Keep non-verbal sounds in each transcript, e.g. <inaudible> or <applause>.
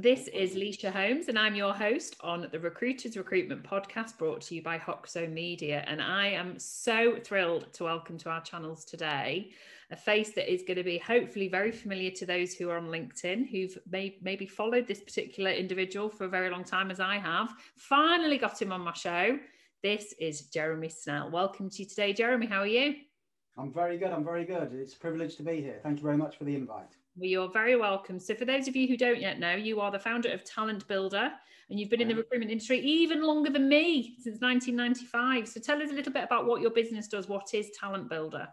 This is Lysha Holmes, and I'm your host on the Recruiters Recruitment Podcast brought to you by Hoxo Media. And I am so thrilled to welcome to our channels today a face that is going to be hopefully very familiar to those who are on LinkedIn, who've may, maybe followed this particular individual for a very long time, as I have. Finally got him on my show. This is Jeremy Snell. Welcome to you today, Jeremy. How are you? I'm very good. I'm very good. It's a privilege to be here. Thank you very much for the invite. Well, you're very welcome. So, for those of you who don't yet know, you are the founder of Talent Builder, and you've been in the recruitment industry even longer than me since 1995. So, tell us a little bit about what your business does. What is Talent Builder?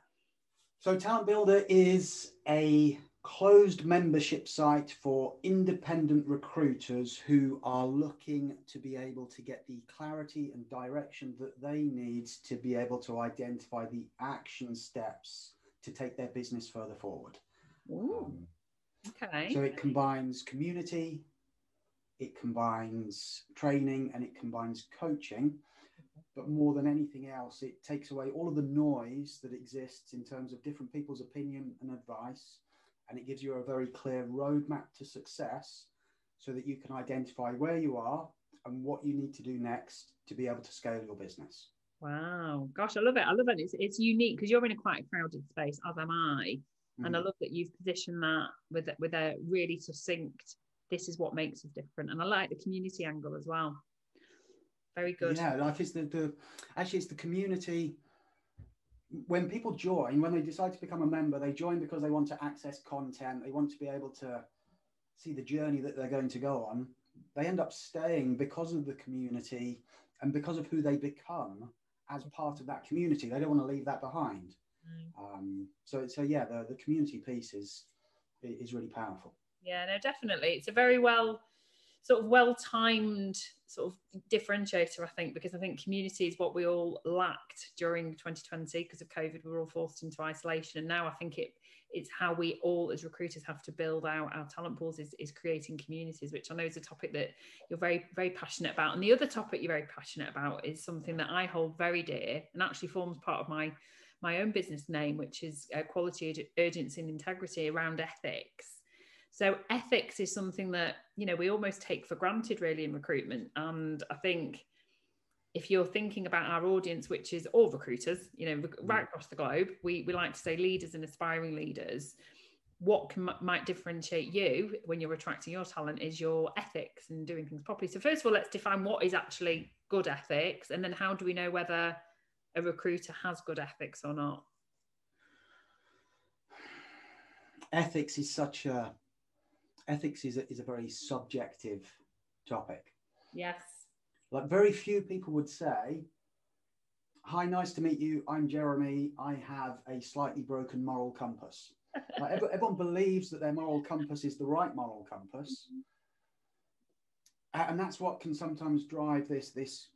So, Talent Builder is a closed membership site for independent recruiters who are looking to be able to get the clarity and direction that they need to be able to identify the action steps to take their business further forward. Um, Okay. So it combines community, it combines training, and it combines coaching. But more than anything else, it takes away all of the noise that exists in terms of different people's opinion and advice. And it gives you a very clear roadmap to success so that you can identify where you are and what you need to do next to be able to scale your business. Wow. Gosh, I love it. I love it. It's, it's unique because you're in a quite crowded space, as am I. Mm. And I mm. love that you've positioned that with with a really succinct. This is what makes us different, and I like the community angle as well. Very good. Yeah, like it's the, the actually it's the community. When people join, when they decide to become a member, they join because they want to access content. They want to be able to see the journey that they're going to go on. They end up staying because of the community and because of who they become as part of that community. They don't want to leave that behind. Um, so, so yeah, the, the community piece is is really powerful. Yeah, no, definitely. It's a very well sort of well timed sort of differentiator, I think, because I think community is what we all lacked during 2020 because of COVID. We were all forced into isolation, and now I think it it's how we all as recruiters have to build out our talent pools is, is creating communities, which I know is a topic that you're very very passionate about. And the other topic you're very passionate about is something that I hold very dear and actually forms part of my my own business name, which is uh, quality, urgency, and integrity around ethics. So ethics is something that you know we almost take for granted, really, in recruitment. And I think if you're thinking about our audience, which is all recruiters, you know, right mm. across the globe, we we like to say leaders and aspiring leaders. What can, might differentiate you when you're attracting your talent is your ethics and doing things properly. So first of all, let's define what is actually good ethics, and then how do we know whether a recruiter has good ethics or not? Ethics is such a ethics is a, is a very subjective topic. Yes. Like very few people would say, "Hi, nice to meet you. I'm Jeremy. I have a slightly broken moral compass." <laughs> like everyone believes that their moral compass is the right moral compass, and that's what can sometimes drive this this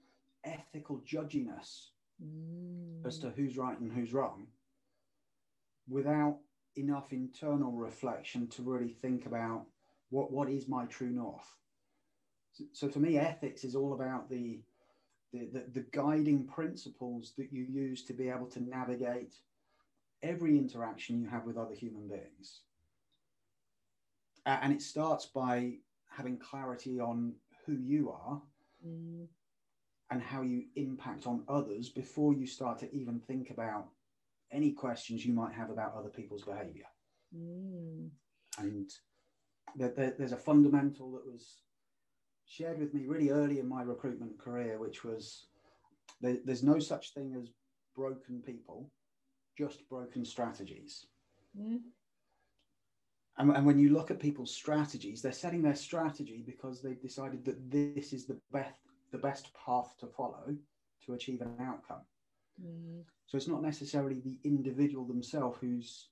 ethical judginess mm. as to who's right and who's wrong without enough internal reflection to really think about what, what is my true north. So, so for me, ethics is all about the, the, the, the guiding principles that you use to be able to navigate every interaction you have with other human beings. And it starts by having clarity on who you are mm and how you impact on others before you start to even think about any questions you might have about other people's behavior. Mm. And there, there, there's a fundamental that was shared with me really early in my recruitment career, which was there, there's no such thing as broken people, just broken strategies. Mm. And, and, when you look at people's strategies, they're setting their strategy because they've decided that this is the best the best path to follow to achieve an outcome. Mm. So it's not necessarily the individual themselves who's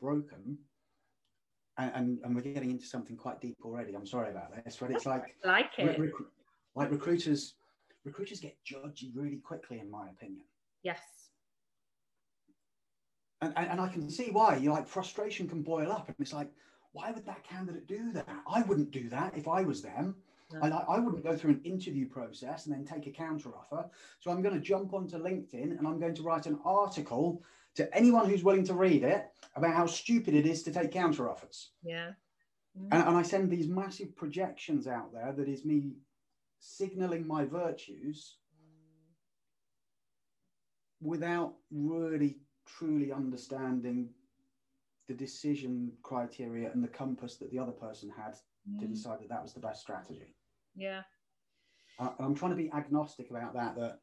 broken. And, and, and, we're getting into something quite deep already. I'm sorry about this, but it's like <laughs> like it. Rec- like recruiters, recruiters get judgy really quickly, in my opinion. Yes. And, and, and I can see why. You like frustration can boil up, and it's like, why would that candidate do that? I wouldn't do that if I was them. I, I wouldn't go through an interview process and then take a counter offer. So I'm going to jump onto LinkedIn and I'm going to write an article to anyone who's willing to read it about how stupid it is to take counter offers. Yeah. Mm. And, and I send these massive projections out there that is me signaling my virtues without really truly understanding the decision criteria and the compass that the other person had mm. to decide that that was the best strategy. Yeah. Uh, I'm trying to be agnostic about that, that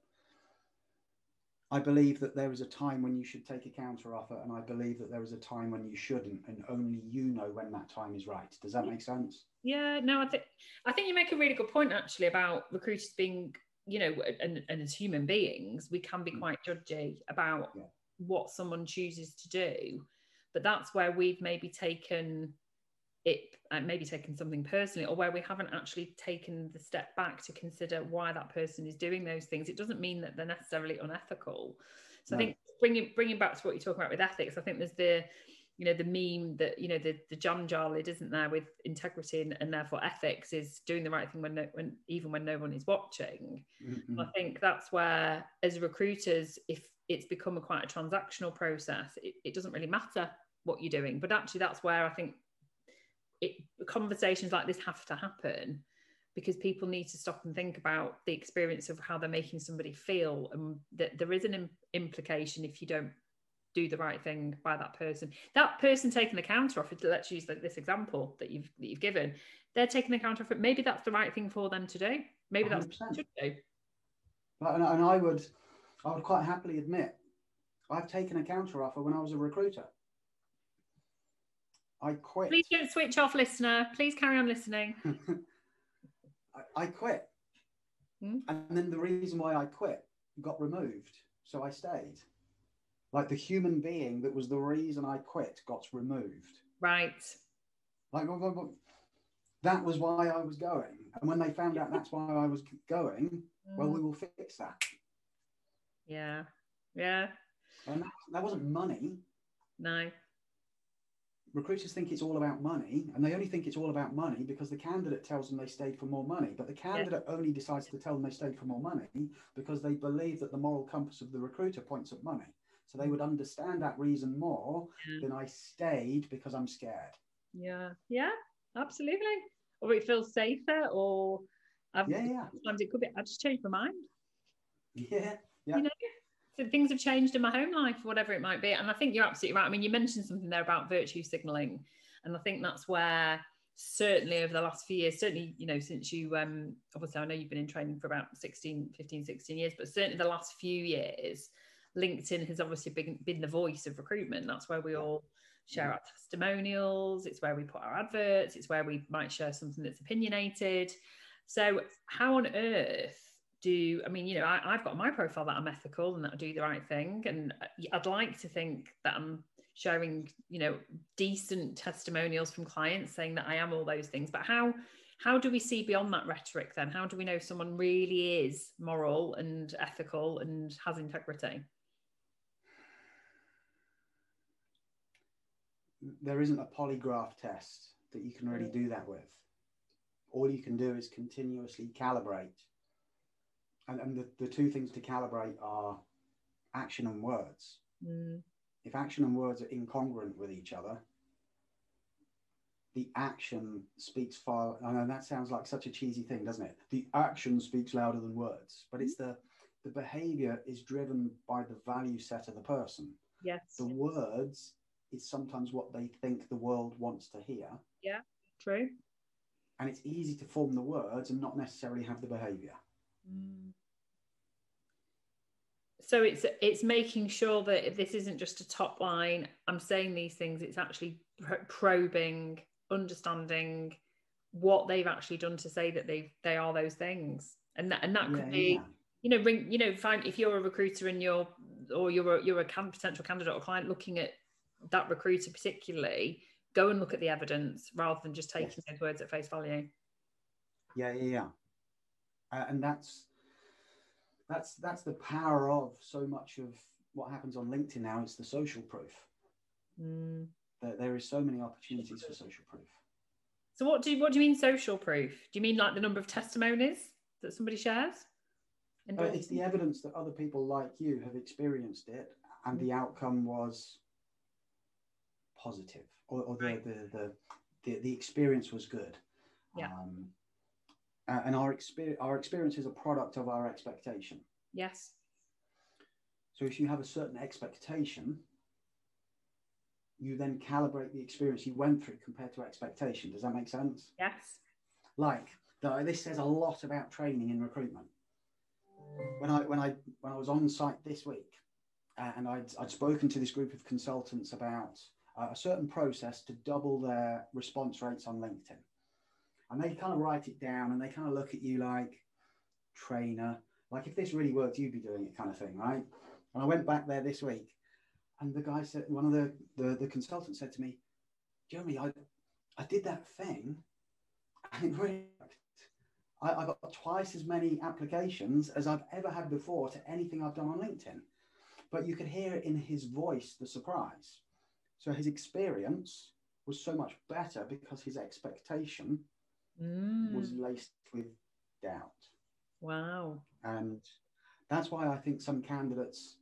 I believe that there is a time when you should take a counter offer, and I believe that there is a time when you shouldn't, and only you know when that time is right. Does that make sense? Yeah, no, I think I think you make a really good point actually about recruiters being, you know, and, and as human beings, we can be mm. quite judgy about yeah. what someone chooses to do, but that's where we've maybe taken it uh, maybe taken something personally or where we haven't actually taken the step back to consider why that person is doing those things it doesn't mean that they're necessarily unethical so no. i think bringing bringing back to what you're talking about with ethics i think there's the you know the meme that you know the the jam jarlid isn't there with integrity and, and, therefore ethics is doing the right thing when no, when even when no one is watching mm-hmm. i think that's where as recruiters if it's become a quite a transactional process it, it doesn't really matter what you're doing but actually that's where i think conversations like this have to happen because people need to stop and think about the experience of how they're making somebody feel and that there is an Im- implication if you don't do the right thing by that person. That person taking the counter offer let's use this example that you've that you've given they're taking the counter offer maybe that's the right thing for them to do. Maybe 100%. that's what should do. And, and i would i would quite happily admit i've taken a counter offer when i was a recruiter I quit. Please don't switch off, listener. Please carry on listening. <laughs> I, I, quit. Hmm? And then the reason why I quit got removed. So I stayed. Like the human being that was the reason I quit got removed. Right. Like, that was why I was going. And when they found out that's why I was going, mm. well, we will fix that. Yeah. Yeah. And that, that wasn't money. No recruiters think it's all about money and they only think it's all about money because the candidate tells them they stayed for more money. But the candidate yeah. only decides to tell them they stayed for more money because they believe that the moral compass of the recruiter points at money. So they would understand that reason more yeah. than i stayed because i'm scared. Yeah. Yeah absolutely. Or it feels safer or I've, yeah, yeah. sometimes it could be i just changed my mind. <laughs> Yeah yeah. You know things have changed in my home life, whatever it might be. And I think you're absolutely right. I mean, you mentioned something there about virtue signaling, and I think that's where certainly over the last few years, certainly, you know, since you um obviously I know you've been in training for about 16, 15, 16 years, but certainly the last few years, LinkedIn has obviously been, been the voice of recruitment. That's where we all share our testimonials, it's where we put our adverts, it's where we might share something that's opinionated. So, how on earth do i mean you know I, have got my profile that i'm ethical and that i do the right thing. And uh, i'd like to think that i'm sharing you know decent testimonials from clients saying that i am all those things. But how how do we see beyond that rhetoric then? How do we know someone really is moral and ethical and has integrity? There isn't a polygraph test that you can really mm. do that with. All you can do is continuously calibrate and, and the, the two things to calibrate are action and words. Mm. If action and words are incongruent with each other, the action speaks far. I know that sounds like such a cheesy thing, doesn't it? The action speaks louder than words, but it's the the behavior is driven by the value set of the person. Yes. The words is sometimes what they think the world wants to hear. Yeah, true. And it's easy to form the words and not necessarily have the behavior. Mm. So it's it's making sure that this isn't just a top line. I'm saying these things it's actually probing understanding what they've actually done to say that they they are those things. And that and that could yeah, be yeah. you know bring you know find if you're a recruiter and you're or you're a, you're a can, potential candidate or client looking at that recruiter particularly go and look at the evidence rather than just taking yes. those words at face value. Yeah yeah yeah uh, and that's that's that's the power of so much of what happens on LinkedIn now. It's the social proof. Mm. That there is so many opportunities for social proof. So what do you, what do you mean social proof? Do you mean like the number of testimonies that somebody shares? Uh, it's the evidence that other people like you have experienced it, and mm. the outcome was positive, or, or the, right. the, the the, the experience was good. Yeah. Um, and our experience, our experience is a product of our expectation. Yes. So if you have a certain expectation, you then calibrate the experience you went through compared to expectation. Does that make sense? Yes. Like this says a lot about training in recruitment. When I when I when I was on site this week, uh, and I'd, I'd spoken to this group of consultants about uh, a certain process to double their response rates on LinkedIn, and they kind of write it down and they kind of look at you like trainer, like if this really worked, you'd be doing it, kind of thing, right? And I went back there this week and the guy said, one of the, the, the consultants said to me, Jeremy, I, I did that thing and it really I, I got twice as many applications as I've ever had before to anything I've done on LinkedIn. But you could hear in his voice the surprise. So his experience was so much better because his expectation mm. was laced with doubt. Wow. And that's why I think some candidates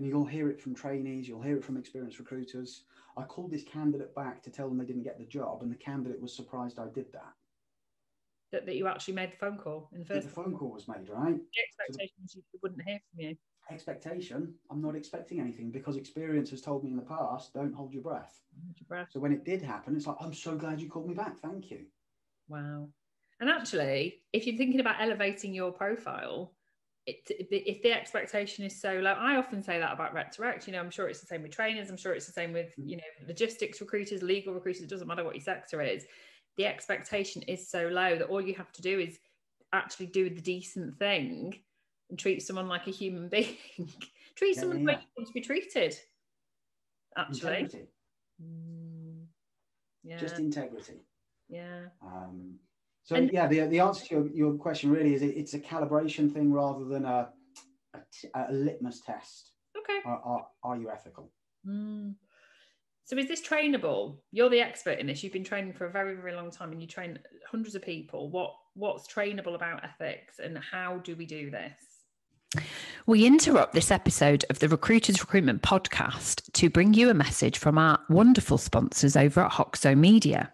and you'll hear it from trainees, you'll hear it from experienced recruiters. I called this candidate back to tell them they didn't get the job, and the candidate was surprised I did that. That, that you actually made the phone call in the first. The phone call was made, right? The expectation so the, you wouldn't hear from you. Expectation. I'm not expecting anything because experience has told me in the past, don't hold your breath. Hold your breath. So when it did happen, it's like, I'm so glad you called me back. Thank you. Wow. And actually, if you're thinking about elevating your profile, it, if the expectation is so low, I often say that about rec. You know, I'm sure it's the same with trainers. I'm sure it's the same with you know logistics recruiters, legal recruiters. It doesn't matter what your sector is. The expectation is so low that all you have to do is actually do the decent thing and treat someone like a human being. <laughs> treat yeah, someone yeah. the way you want to be treated. Actually, integrity. Mm, yeah, just integrity. Yeah. Um, so and, yeah, the, the answer to your, your question really is it, it's a calibration thing rather than a, a, a litmus test. Okay. Are, are, are you ethical? Mm. So is this trainable? You're the expert in this. You've been training for a very, very long time and you train hundreds of people. What what's trainable about ethics and how do we do this? We interrupt this episode of the Recruiters Recruitment Podcast to bring you a message from our wonderful sponsors over at Hoxo Media.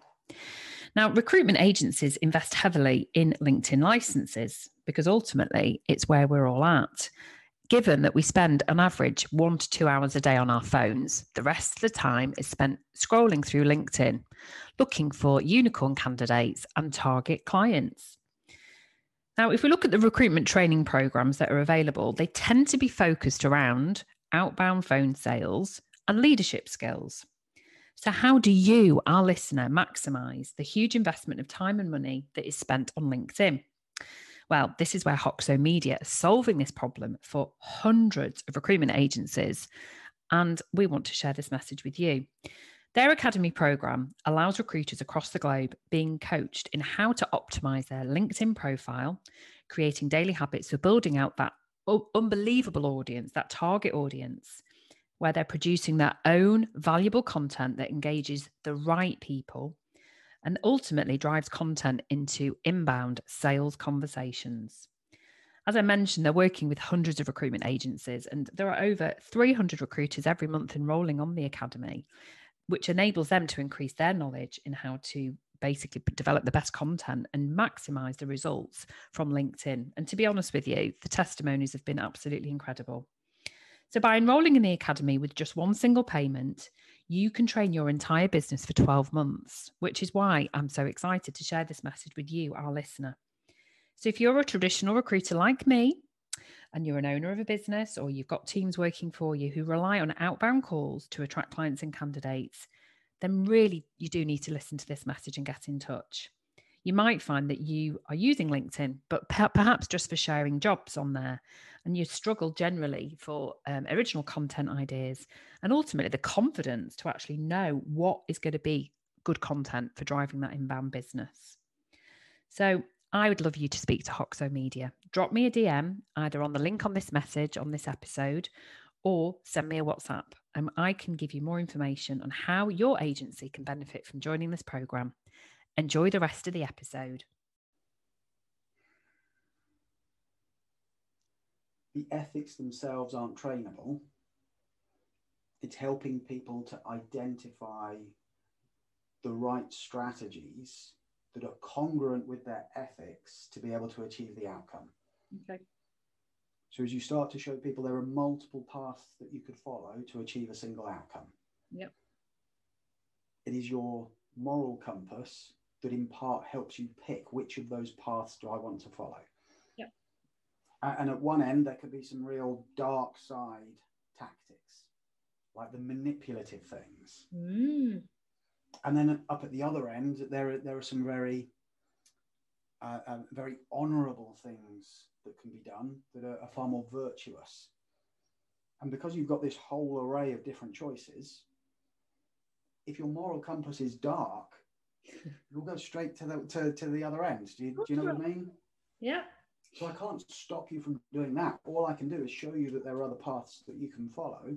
Now, recruitment agencies invest heavily in LinkedIn licenses because ultimately it's where we're all at. Given that we spend an average one to two hours a day on our phones, the rest of the time is spent scrolling through LinkedIn, looking for unicorn candidates and target clients. Now, if we look at the recruitment training programs that are available, they tend to be focused around outbound phone sales and leadership skills. So, how do you, our listener, maximize the huge investment of time and money that is spent on LinkedIn? Well, this is where Hoxo Media is solving this problem for hundreds of recruitment agencies. And we want to share this message with you. Their Academy program allows recruiters across the globe being coached in how to optimize their LinkedIn profile, creating daily habits for building out that unbelievable audience, that target audience, where they're producing their own valuable content that engages the right people and ultimately drives content into inbound sales conversations. As I mentioned, they're working with hundreds of recruitment agencies, and there are over 300 recruiters every month enrolling on the academy, which enables them to increase their knowledge in how to basically develop the best content and maximize the results from LinkedIn. And to be honest with you, the testimonies have been absolutely incredible. So, by enrolling in the academy with just one single payment, you can train your entire business for 12 months, which is why I'm so excited to share this message with you, our listener. So, if you're a traditional recruiter like me, and you're an owner of a business, or you've got teams working for you who rely on outbound calls to attract clients and candidates, then really you do need to listen to this message and get in touch you might find that you are using LinkedIn, but perhaps just for sharing jobs on there. And you struggle generally for um, original content ideas and ultimately the confidence to actually know what is going to be good content for driving that inbound business. So I would love you to speak to Hoxo Media. Drop me a DM either on the link on this message on this episode or send me a WhatsApp and I can give you more information on how your agency can benefit from joining this program Enjoy the rest of the episode. The ethics themselves aren't trainable. It's helping people to identify the right strategies that are congruent with their ethics to be able to achieve the outcome. Okay. So as you start to show people there are multiple paths that you could follow to achieve a single outcome. Yep. It is your moral compass that in part helps you pick which of those paths do I want to follow. Yep. And at one end, there could be some real dark side tactics, like the manipulative things. Mm. And then up at the other end, there are, there are some very, uh, uh, very honourable things that can be done that are, are far more virtuous. And because you've got this whole array of different choices, if your moral compass is dark, you'll go straight to the to, to the other end. Do you, do you know what I mean? Yeah. So I can't stop you from doing that. All I can do is show you that there are other paths that you can follow,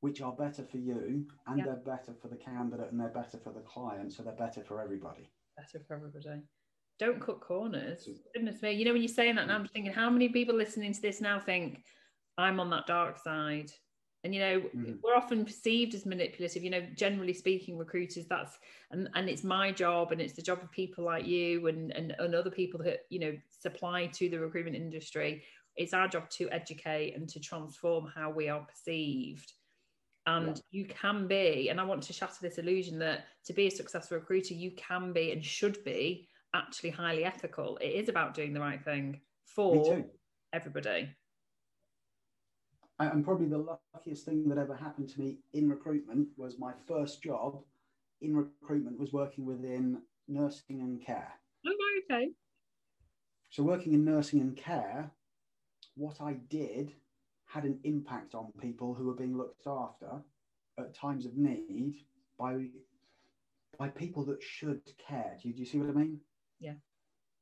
which are better for you, and Yeah. they're better for the candidate, and they're better for the client, so they're better for everybody. Better for everybody. Don't cut corners. Goodness me. You know, when you're saying that now, I'm thinking how many people listening to this now think I'm on that dark side? And you know, Mhm. we're often perceived as manipulative. You know, generally speaking, recruiters, that's and and it's my job and it's the job of people like you and and, and other people that, you know, supply to the recruitment industry. It's our job to educate and to transform how we are perceived. And you can be, and I want to shatter this illusion that to be a successful recruiter, you can be and should be actually highly ethical. It is about doing the right thing for everybody. And probably the luckiest thing that ever happened to me in recruitment was my first job in recruitment was working within nursing and care. Oh, okay. So, working in nursing and care, what I did had an impact on people who were being looked after at times of need by by people that should care. Do you, do you see what I mean? Yeah.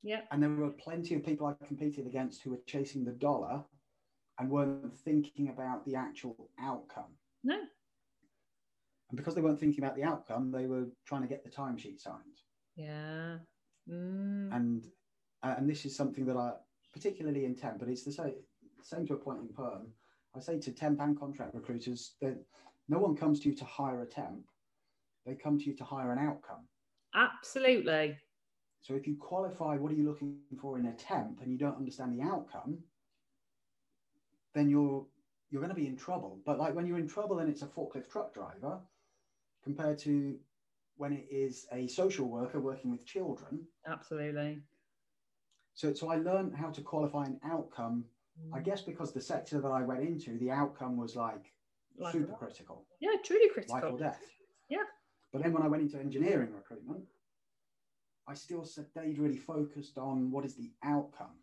Yeah. And there were plenty of people I competed against who were chasing the dollar and weren't thinking about the actual outcome. No. And because they weren't thinking about the outcome, they were trying to get the timesheet signed. Yeah. Mm. and uh, and this is something that I particularly in temp, but it's the same same to a point in perm. I say to temp and contract recruiters that no one comes to you to hire a temp; they come to you to hire an outcome. Absolutely. So if you qualify what are you looking for in a temp and you don't understand the outcome, then you're you're going to be in trouble. But like when you're in trouble and it's a forklift truck driver, compared to when it is a social worker working with children, Absolutely. So, so I learned how to qualify an outcome. Mm. I guess because the sector that I went into, the outcome was like Life super critical, Yeah, truly critical. life or death. Yeah. But then when I went into engineering recruitment, I still stayed really focused on what is the outcome,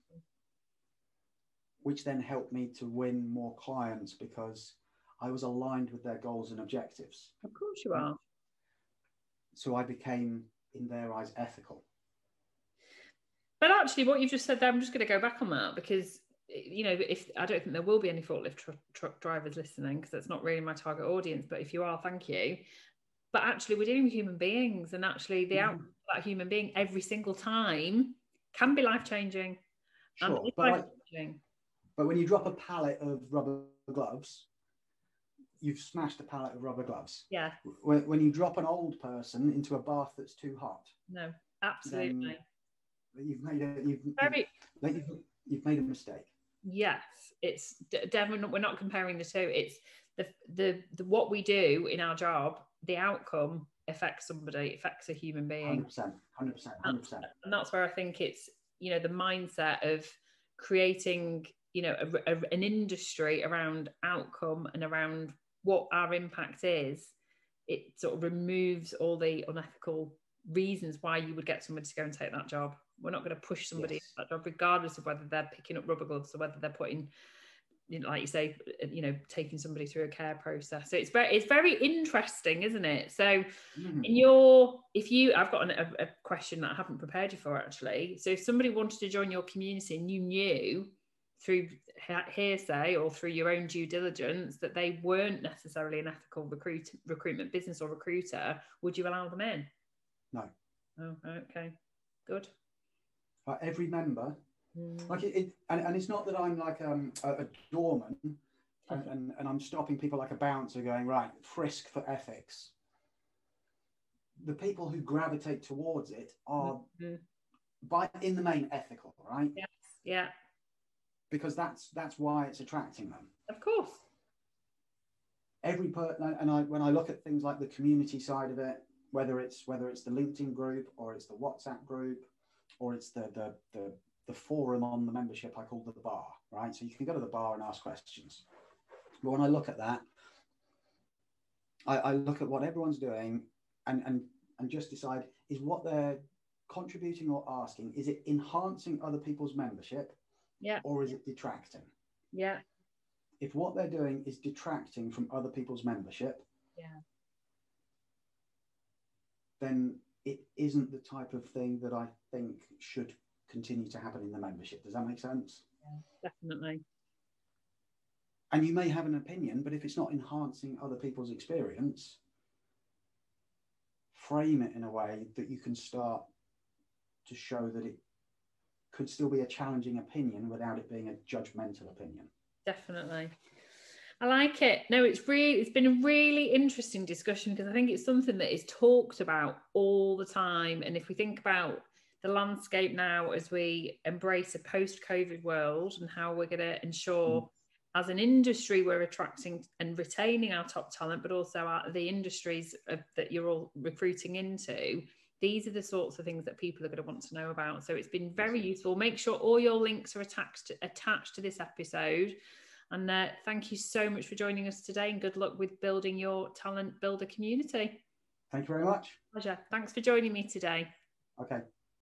which then helped me to win more clients because I was aligned with their goals and objectives. Of course you are. So I became, in their eyes, ethical. But actually, what you've just said there, I'm just going to go back on that because, you know, if I don't think there will be any forklift tr- truck drivers listening because that's not really my target audience. But if you are, thank you. But actually, we're dealing with human beings, and actually, the Mhm. outcome of that human being every single time can be life changing. Sure. But, life like, changing. But when you drop a pallet of rubber gloves, you've smashed a pallet of rubber gloves. Yeah, when, when you drop an old person into a bath that's too hot, no, absolutely. you've made a you've, Very, you've, you've, you've made a mistake. Yes, it's definitely we're not comparing the two. It's the, the the what we do in our job. The outcome affects somebody, affects a human being, Hundred percent, hundred percent, hundred percent. and that's where I think it's you know the mindset of creating you know a, a- an industry around outcome and around what our impact is. It sort of removes all the unethical reasons why you would get somebody to go and take that job. We're not going to push somebody Yes. that job, regardless of whether they're picking up rubber gloves or whether they're putting, you know, like you say, you know, taking somebody through a care process. So it's very, it's very interesting, isn't it? So Mhm. in your, if you, I've got an, a, a question that I haven't prepared you for actually. So if somebody wanted to join your community and you knew through hearsay or through your own due diligence that they weren't necessarily an ethical recruit recruitment business or recruiter, would you allow them in? No. Oh, okay, good. Like every member, Mm. like it, it and, and it's not that I'm like um, a, a doorman and, and, and I'm stopping people like a bouncer going right frisk for ethics. the people who gravitate towards it are mm-hmm. by in the main ethical, right? Yes. Yeah. Because that's that's why it's attracting them. Of course. Every person, and I when I look at things like the community side of it, whether it's whether it's the LinkedIn group or it's the WhatsApp group or it's the the the, the forum on the membership I call the bar, right? So you can go to the bar and ask questions. But when I look at that, I, I look at what everyone's doing and, and, and just decide is what they're contributing or asking, is it enhancing other people's membership? Yeah. Or is it detracting? Yeah. If what they're doing is detracting from other people's membership, yeah. then it isn't the type of thing that I think should continue to happen in the membership. Does that make sense? Yeah, definitely. And you may have an opinion, but if it's not enhancing other people's experience, frame it in a way that you can start to show that it could still be a challenging opinion without it being a judgmental opinion. Definitely. I like it. No, it's really it's been a really interesting discussion because I think it's something that is talked about all the time. And if we think about the landscape now as we embrace a post-COVID world and how we're going to ensure mm as an industry, we're attracting and retaining our top talent, but also our, the industries of, that you're all recruiting into. These are the sorts of things that people are going to want to know about. So it's been very useful. Make sure all your links are attached attached to this episode. And uh, thank you so much for joining us today, and good luck with building your talent builder community. Thank you very much. Pleasure. Thanks for joining me today. Okay.